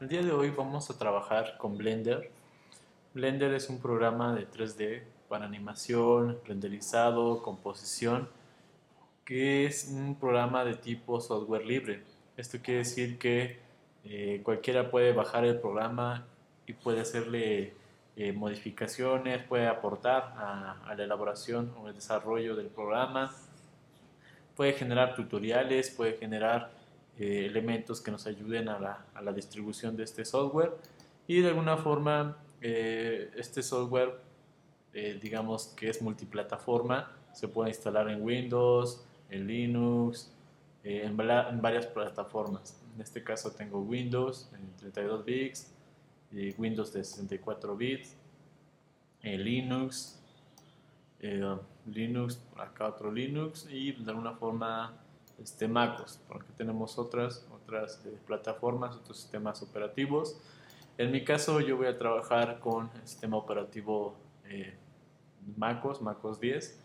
El día de hoy vamos a trabajar con Blender. Blender es un programa de 3D para animación, renderizado, composición, que es un programa de tipo software libre. Esto quiere decir que eh, cualquiera puede bajar el programa y puede hacerle eh, modificaciones, puede aportar a, la elaboración o el desarrollo del programa, puede generar tutoriales, puede generar eh, elementos que nos ayuden a la, distribución de este software y de alguna forma este software digamos que es multiplataforma se puede instalar en Windows, en Linux, en, varias plataformas. En este caso tengo Windows en 32 bits, y Windows de 64 bits, Linux, eh, Linux, acá otro Linux y de alguna forma este, MacOS, porque tenemos otras, otras eh, plataformas, otros sistemas operativos. En mi caso yo voy a trabajar con el sistema operativo eh, MacOS, MacOS 10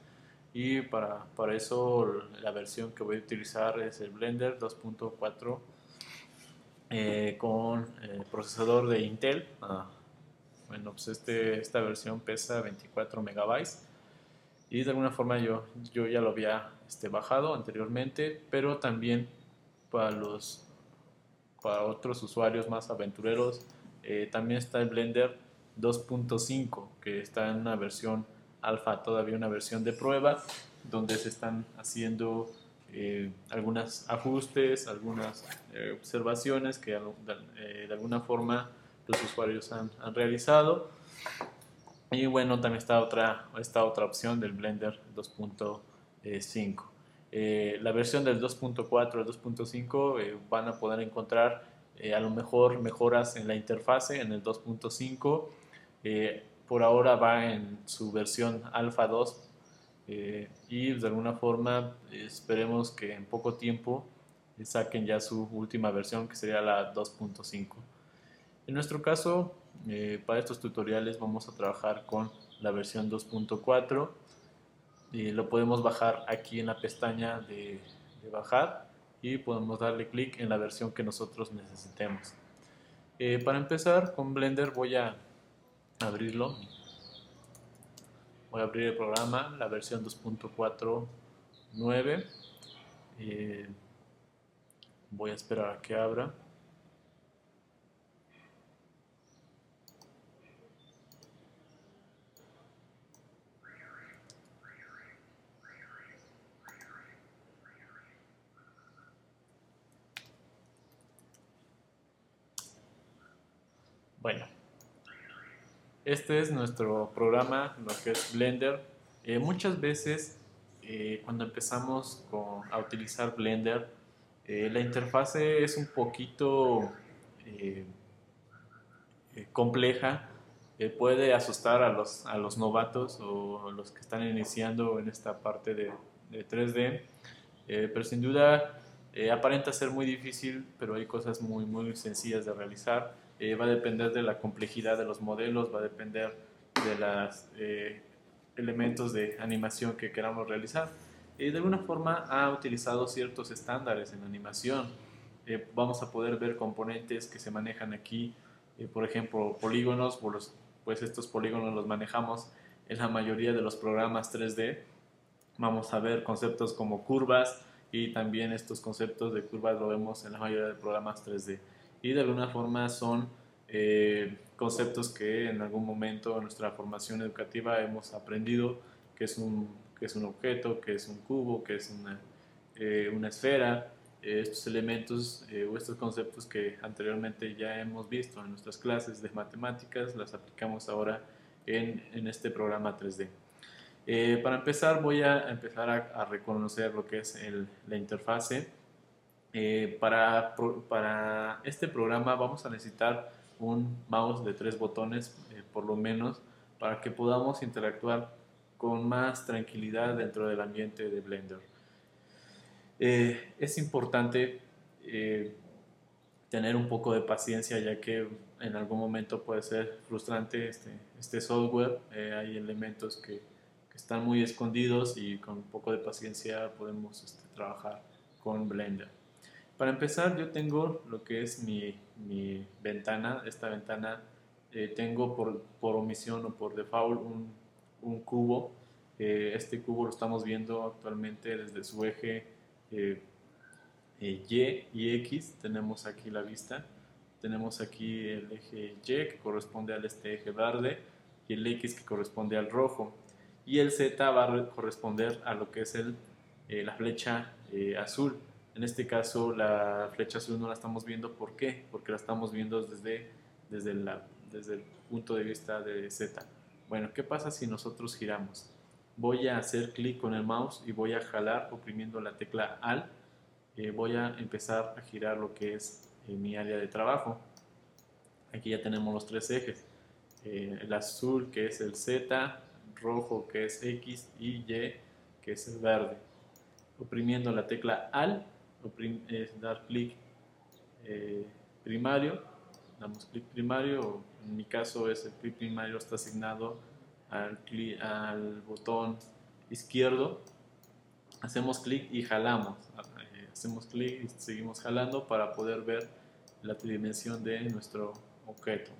y para, para eso la versión que voy a utilizar es el Blender 2.4 eh, con eh, procesador de Intel. Ah, bueno, pues este, esta versión pesa 24 megabytes y de alguna forma yo, yo ya lo había este, bajado anteriormente, pero también para los para otros usuarios más aventureros eh, también está el Blender 2.5 que está en una versión alfa, todavía una versión de prueba donde se están haciendo eh, algunos ajustes, algunas eh, observaciones que eh, de, alguna forma los usuarios han, realizado. Y bueno, también está otra, esta otra opción del Blender 2.5. la versión del 2.4 al 2.5 van a poder encontrar a lo mejor mejoras en la interfase en el 2.5 por ahora va en su versión Alpha 2 eh, y de alguna forma esperemos que en poco tiempo saquen ya su última versión que sería la 2.5. En nuestro caso, eh, para estos tutoriales vamos a trabajar con la versión 2.4 y lo podemos bajar aquí en la pestaña de, bajar y podemos darle clic en la versión que nosotros necesitemos. Eh, para empezar con Blender voy a abrirlo. Voy a abrir el programa, la versión 2.49. Eh, voy a esperar a que abra. Bueno, este es nuestro programa, lo que es Blender. Eh, muchas veces eh, cuando empezamos a utilizar Blender, eh, la interfase es un poquito compleja, puede asustar a los, a los novatos o los que están iniciando en esta parte de, de 3D, pero sin duda aparenta ser muy difícil, pero hay cosas muy, muy sencillas de realizar. Eh, va a depender de la complejidad de los modelos, va a depender de los eh, elementos de animación que queramos realizar. Y de alguna forma ha utilizado ciertos estándares en animación. Eh, vamos a poder ver componentes que se manejan aquí, por ejemplo, polígonos, pues estos polígonos los manejamos en la mayoría de los programas 3D. Vamos a ver conceptos como curvas y también estos conceptos de curvas lo vemos en la mayoría de programas 3D y de alguna forma son eh, conceptos que en algún momento en nuestra formación educativa hemos aprendido que es un, que es un objeto, que es un cubo, que es una, eh, una esfera, eh, estos elementos o estos conceptos que anteriormente ya hemos visto en nuestras clases de matemáticas, las aplicamos ahora en, en este programa 3D. para empezar voy a empezar a, a reconocer lo que es el, la interfase eh, para, este programa vamos a necesitar un mouse de tres botones eh, por lo menos para que podamos interactuar con más tranquilidad dentro del ambiente de Blender. Eh, es importante tener un poco de paciencia ya que en algún momento puede ser frustrante este, este software. hay elementos que, que, están muy escondidos y con un poco de paciencia podemos este, trabajar con Blender. Para empezar, yo tengo lo que es mi, mi ventana. Esta ventana eh, tengo por, por, omisión o por default un, un cubo. Eh, este cubo lo estamos viendo actualmente desde su eje eh, Y y X. Tenemos aquí la vista. Tenemos aquí el eje Y que corresponde al este eje verde y el X que corresponde al rojo. Y el Z va a corresponder a lo que es el, la flecha azul. En este caso la flecha azul no la estamos viendo, ¿por qué? Porque la estamos viendo desde, desde, la, desde el punto de vista de Z. Bueno, ¿qué pasa si nosotros giramos? Voy a hacer clic con el mouse y voy a jalar oprimiendo la tecla AL. Eh, voy a empezar a girar lo que es eh, mi área de trabajo. Aquí ya tenemos los tres ejes. Eh, el azul que es el Z, rojo que es X y Y que es el verde. Oprimiendo la tecla AL es dar clic eh, primario, damos clic primario, en mi caso es el clic primario está asignado al, botón izquierdo, hacemos clic y jalamos, eh, hacemos clic y seguimos jalando para poder ver la tridimensión de nuestro objeto.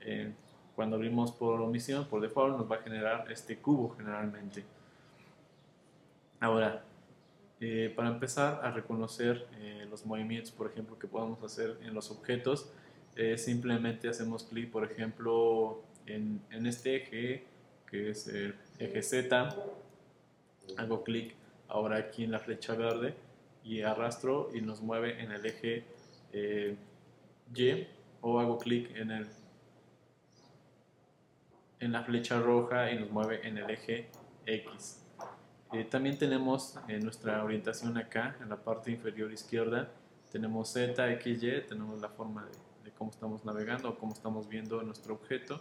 Eh, cuando abrimos por omisión, por default, nos va a generar este cubo generalmente. Ahora, eh, para empezar a reconocer eh, los movimientos, por ejemplo, que podemos hacer en los objetos, eh, simplemente hacemos clic, por ejemplo, en, en, este eje, que es el eje Z, hago clic ahora aquí en la flecha verde y arrastro y nos mueve en el eje Y, o hago clic en, el, en la flecha roja y nos mueve en el eje X. Eh, también tenemos en nuestra orientación acá, en la parte inferior izquierda, tenemos Z, X, Y, tenemos la forma de, cómo estamos navegando o cómo estamos viendo nuestro objeto.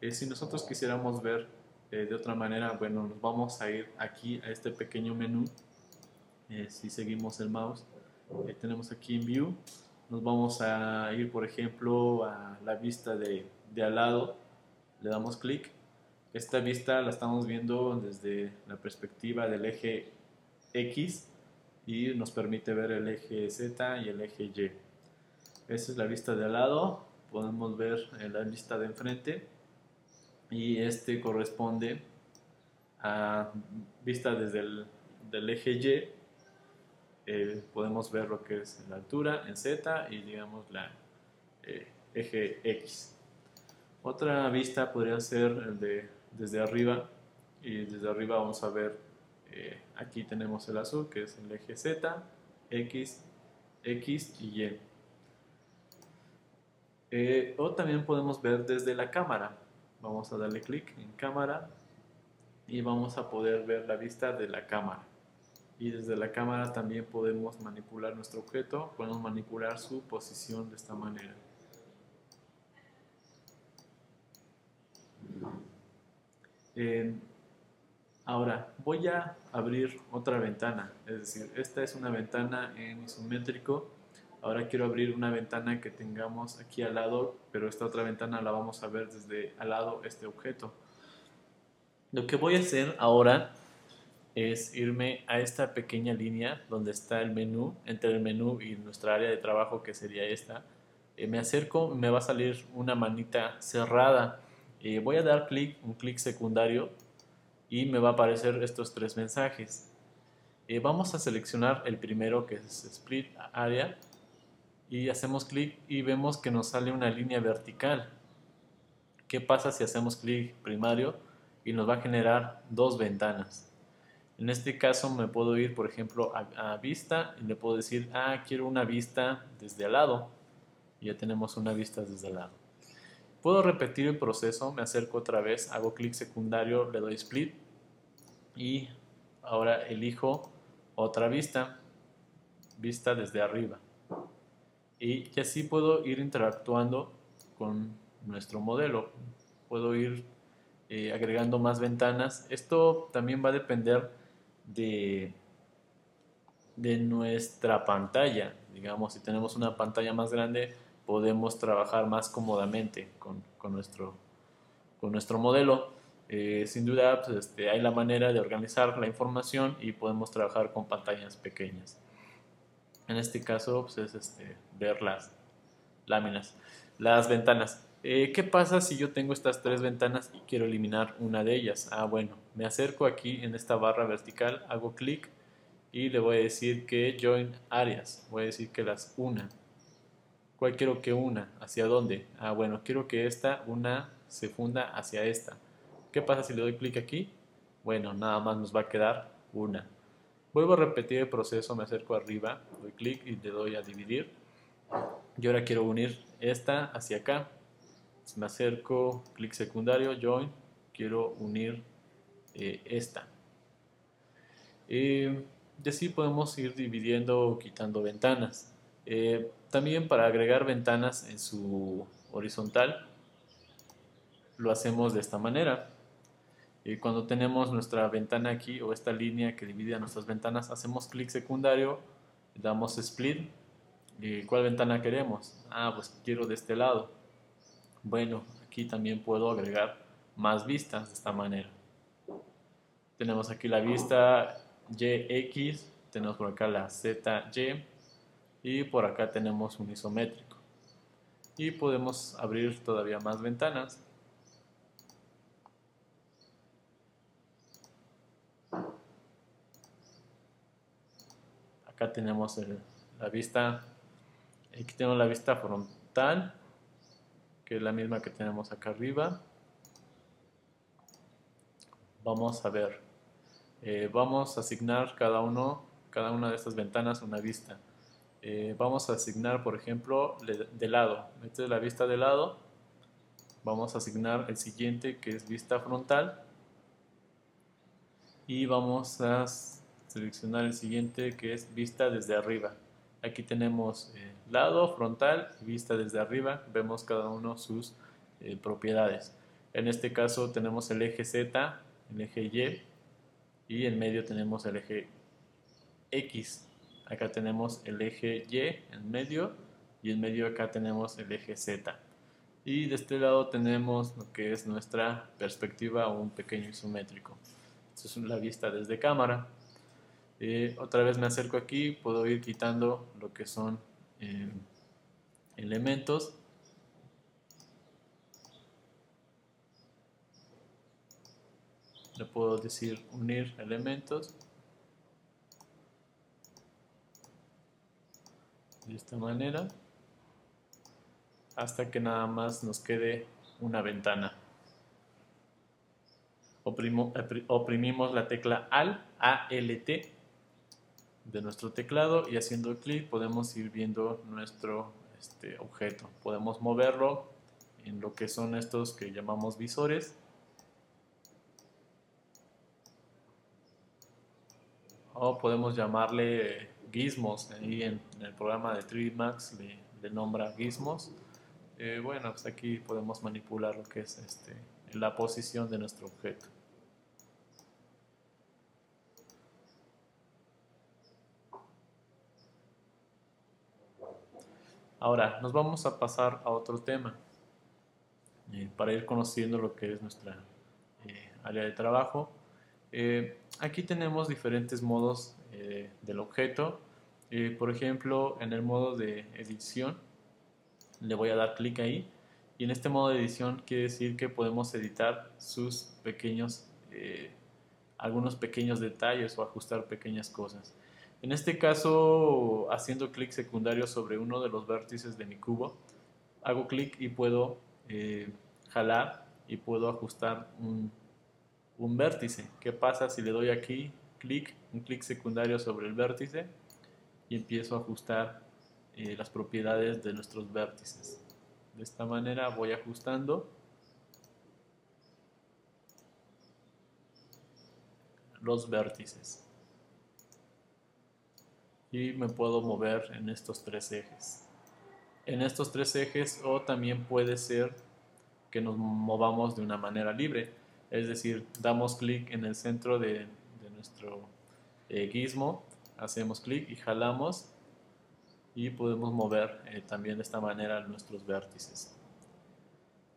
Eh, si nosotros quisiéramos ver eh, de otra manera, bueno, nos vamos a ir aquí a este pequeño menú. si seguimos el mouse, tenemos aquí en View, nos vamos a ir, por ejemplo, a la vista de, de al lado, le damos clic esta vista la estamos viendo desde la perspectiva del eje X y nos permite ver el eje Z y el eje Y. Esta es la vista de al lado, podemos ver la vista de enfrente y este corresponde a vista desde el del eje Y. Eh, podemos ver lo que es la altura en Z y digamos la eh, eje X. Otra vista podría ser el de desde arriba y desde arriba vamos a ver eh, aquí tenemos el azul que es el eje Z, X, X y Y. Eh, o también podemos ver desde la cámara. Vamos a darle clic en cámara y vamos a poder ver la vista de la cámara. Y desde la cámara también podemos manipular nuestro objeto, podemos manipular su posición de esta manera. Ahora, voy a abrir otra ventana, es decir, esta es una ventana en isométrico. Ahora quiero abrir una ventana que tengamos aquí al lado, pero esta otra ventana la vamos a ver desde al lado este objeto. Lo que voy a hacer ahora es irme a esta pequeña línea donde está el menú, entre el menú y nuestra área de trabajo que sería esta. Eh, me acerco, me va a salir una manita cerrada eh, voy a dar clic, un clic secundario y me va a aparecer estos tres mensajes. Eh, vamos a seleccionar el primero que es Split Area y hacemos clic y vemos que nos sale una línea vertical. ¿Qué pasa si hacemos clic primario y nos va a generar dos ventanas? En este caso me puedo ir, por ejemplo, a, vista y le puedo decir, ah, quiero una vista desde al lado. Ya tenemos una vista desde al lado. Puedo repetir el proceso, me acerco otra vez, hago clic secundario, le doy split y ahora elijo otra vista, vista desde arriba. Y, así puedo ir interactuando con nuestro modelo. Puedo ir eh, agregando más ventanas. Esto también va a depender de, de nuestra pantalla. Digamos, si tenemos una pantalla más grande, podemos trabajar más cómodamente con, con nuestro, con nuestro modelo. Eh, sin duda, pues, este, hay la manera de organizar la información y podemos trabajar con pantallas pequeñas. En este caso, pues, es este, ver las, láminas. Las ventanas. Eh, ¿Qué pasa si yo tengo estas tres ventanas y quiero eliminar una de ellas? Ah, bueno, me acerco aquí en esta barra vertical, hago clic y le voy a decir que join áreas. Voy a decir que las una. ¿Cuál quiero que una? ¿Hacia dónde? Ah, bueno, quiero que esta una se funda hacia esta. ¿Qué pasa si le doy clic aquí? Bueno, nada más nos va a quedar una. Vuelvo a repetir el proceso, me acerco arriba, doy clic y le doy a dividir. Y ahora quiero unir esta hacia acá me acerco, clic secundario, join, quiero unir eh, esta. Y así podemos ir dividiendo o quitando ventanas. Eh, también para agregar ventanas en su horizontal, lo hacemos de esta manera. cuando tenemos nuestra ventana aquí o esta línea que divide a nuestras ventanas, hacemos clic secundario, damos split. ¿Cuál ventana queremos? Ah, pues quiero de este lado bueno, aquí también puedo agregar más vistas de esta manera. Tenemos aquí la vista YX, tenemos por acá la ZY y por acá tenemos un isométrico. Y podemos abrir todavía más ventanas. Acá tenemos la vista, aquí tenemos la vista frontal que es la misma que tenemos acá arriba. Vamos a ver, eh, vamos a asignar cada uno, cada una de estas ventanas una vista. Eh, vamos a asignar, por ejemplo, de lado. Esta es la vista de lado. Vamos a asignar el siguiente que es vista frontal. Y vamos a seleccionar el siguiente que es vista desde arriba. Aquí tenemos eh, lado, frontal vista desde arriba. Vemos cada uno sus eh, propiedades. En este caso tenemos el eje Z, el eje Y y en medio tenemos el eje X. Acá tenemos el eje Y en medio y en medio acá tenemos el eje Z. Y de este lado tenemos lo que es nuestra perspectiva o un pequeño isométrico. Esta es la vista desde cámara. Eh, otra vez me acerco aquí, puedo ir quitando lo que son eh, elementos. Le puedo decir unir elementos. De esta manera. Hasta que nada más nos quede una ventana. oprimimos la tecla AL, ALT de nuestro teclado y haciendo clic podemos ir viendo nuestro este, objeto. Podemos moverlo en lo que son estos que llamamos visores. O podemos llamarle gizmos. Ahí en, el programa de 3D Max le, nombra gizmos. Eh, bueno, pues aquí podemos manipular lo que es este, la posición de nuestro objeto. Ahora, nos vamos a pasar a otro tema eh, para ir conociendo lo que es nuestra eh, área de trabajo. Aquí tenemos diferentes modos del objeto. por ejemplo, en el modo de edición, le voy a dar clic ahí. Y en este modo de edición quiere decir que podemos editar sus pequeños, algunos pequeños detalles o ajustar pequeñas cosas. En este caso, haciendo clic secundario sobre uno de los vértices de mi cubo, hago clic y puedo eh, jalar y puedo ajustar un, vértice. ¿Qué pasa si le doy aquí clic, un clic secundario sobre el vértice y empiezo a ajustar eh, las propiedades de nuestros vértices? De esta manera voy ajustando los vértices y me puedo mover en estos tres ejes. En estos tres ejes o también puede ser que nos movamos de una manera libre, es decir, damos clic en el centro de, nuestro eh, gizmo, hacemos clic y jalamos y podemos mover eh, también de esta manera nuestros vértices.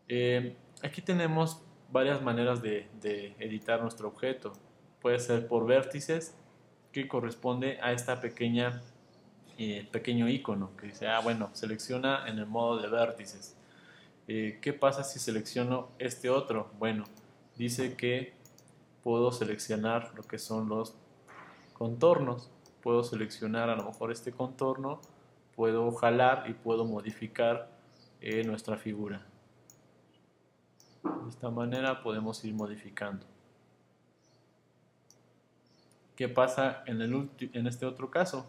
Eh, aquí tenemos varias maneras de, de editar nuestro objeto. Puede ser por vértices, que corresponde a esta pequeña eh, pequeño icono que dice, ah, bueno, selecciona en el modo de vértices. Eh, ¿Qué pasa si selecciono este otro? Bueno, dice que puedo seleccionar lo que son los contornos. Puedo seleccionar a lo mejor este contorno, puedo jalar y puedo modificar eh, nuestra figura. De esta manera podemos ir modificando. ¿Qué pasa en, el en este otro caso?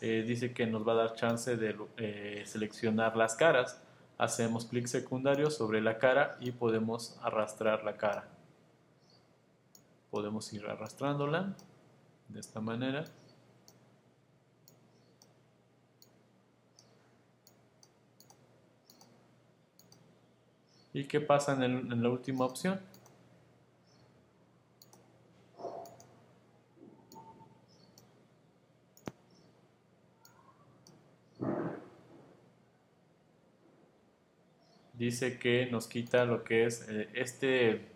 Eh, dice que nos va a dar chance de eh, seleccionar las caras. Hacemos clic secundario sobre la cara y podemos arrastrar la cara. Podemos ir arrastrándola de esta manera. ¿Y qué pasa en la última opción? dice que nos quita lo que es eh, este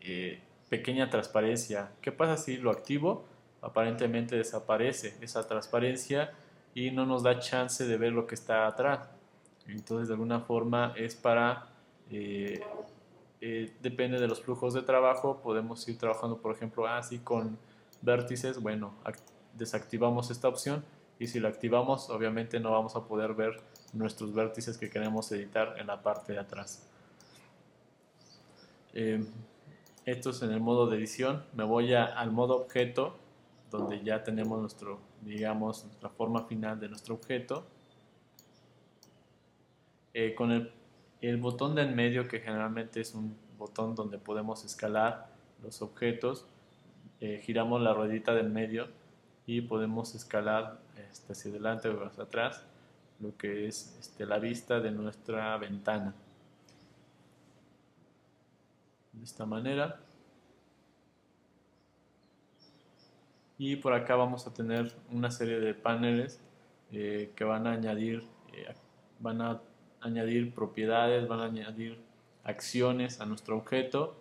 eh, pequeña transparencia. ¿Qué pasa si lo activo? Aparentemente desaparece esa transparencia y no nos da chance de ver lo que está atrás. Entonces de alguna forma es para, eh, depende de los flujos de trabajo, podemos ir trabajando por ejemplo así con vértices, bueno, desactivamos esta opción y si la activamos obviamente no vamos a poder ver nuestros vértices que queremos editar en la parte de atrás. Eh, esto es en el modo de edición. Me voy al modo objeto, donde ya tenemos nuestro, digamos, la forma final de nuestro objeto. Eh, con el, el botón de en medio, que generalmente es un botón donde podemos escalar los objetos, eh, giramos la ruedita del medio y podemos escalar este, hacia adelante o hacia atrás lo que es este, la vista de nuestra ventana. De esta manera. Y por acá vamos a tener una serie de paneles eh, que van a añadir, eh, van a añadir propiedades, van a añadir acciones a nuestro objeto.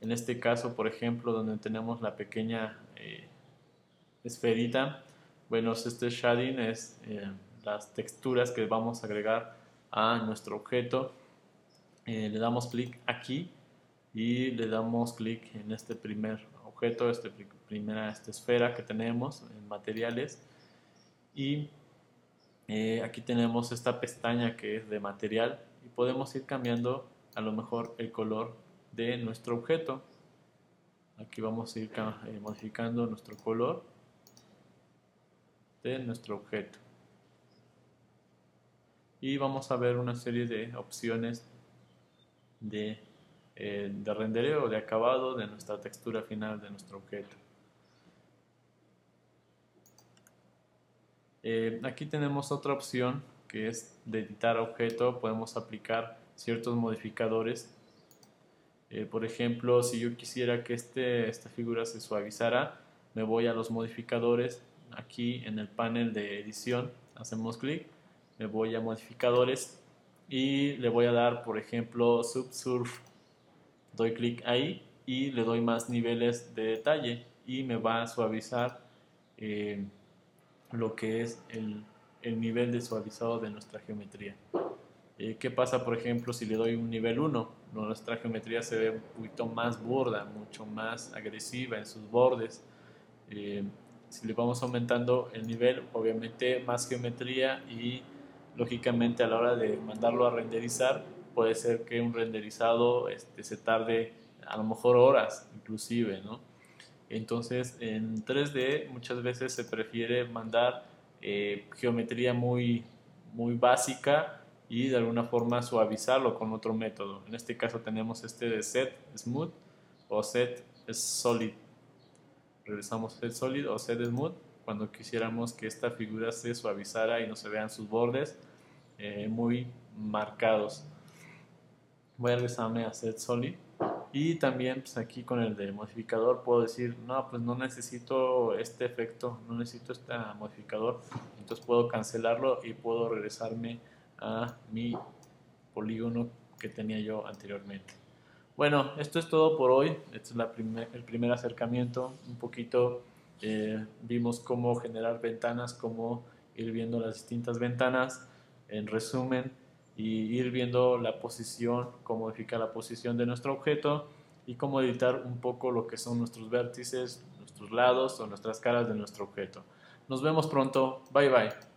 En este caso, por ejemplo, donde tenemos la pequeña eh, esferita, bueno, este shading es las texturas que vamos a agregar a nuestro objeto. Le damos clic aquí y le damos clic en este primer objeto, este primera esta esfera que tenemos en materiales. Y eh, aquí tenemos esta pestaña que es de material y podemos ir cambiando a lo mejor el color de nuestro objeto. Aquí vamos a ir eh, modificando nuestro color de nuestro objeto. Y vamos a ver una serie de opciones de, eh, de rendereo, de acabado de nuestra textura final de nuestro objeto. Eh, aquí tenemos otra opción que es de editar objeto, podemos aplicar ciertos modificadores. Eh, por ejemplo, si yo quisiera que este, esta figura se suavizara, me voy a los modificadores, aquí en el panel de edición, hacemos clic me voy a modificadores y le voy a dar por ejemplo subsurf doy clic ahí y le doy más niveles de detalle y me va a suavizar eh, lo que es el, nivel de suavizado de nuestra geometría eh, ¿qué pasa por ejemplo si le doy un nivel 1? nuestra geometría se ve un poquito más burda mucho más agresiva en sus bordes eh, si le vamos aumentando el nivel obviamente más geometría y lógicamente a la hora de mandarlo a renderizar, puede ser que un renderizado este, se tarde a lo mejor horas inclusive, ¿no? Entonces en 3D muchas veces se prefiere mandar eh, geometría muy, muy básica y de alguna forma suavizarlo con otro método. En este caso tenemos este de set smooth o set solid. Regresamos set solid o set smooth cuando quisiéramos que esta figura se suavizara y no se vean sus bordes eh, muy marcados. Voy a regresarme a set solid y también pues aquí con el de modificador puedo decir no pues no necesito este efecto no necesito este modificador entonces puedo cancelarlo y puedo regresarme a mi polígono que tenía yo anteriormente. Bueno esto es todo por hoy. Este es la el primer acercamiento. Un poquito eh, vimos cómo generar ventanas, cómo ir viendo las distintas ventanas. En resumen y ir viendo la posición, cómo modificar la posición de nuestro objeto y cómo editar un poco lo que son nuestros vértices, nuestros lados o nuestras caras de nuestro objeto. Nos vemos pronto. Bye bye.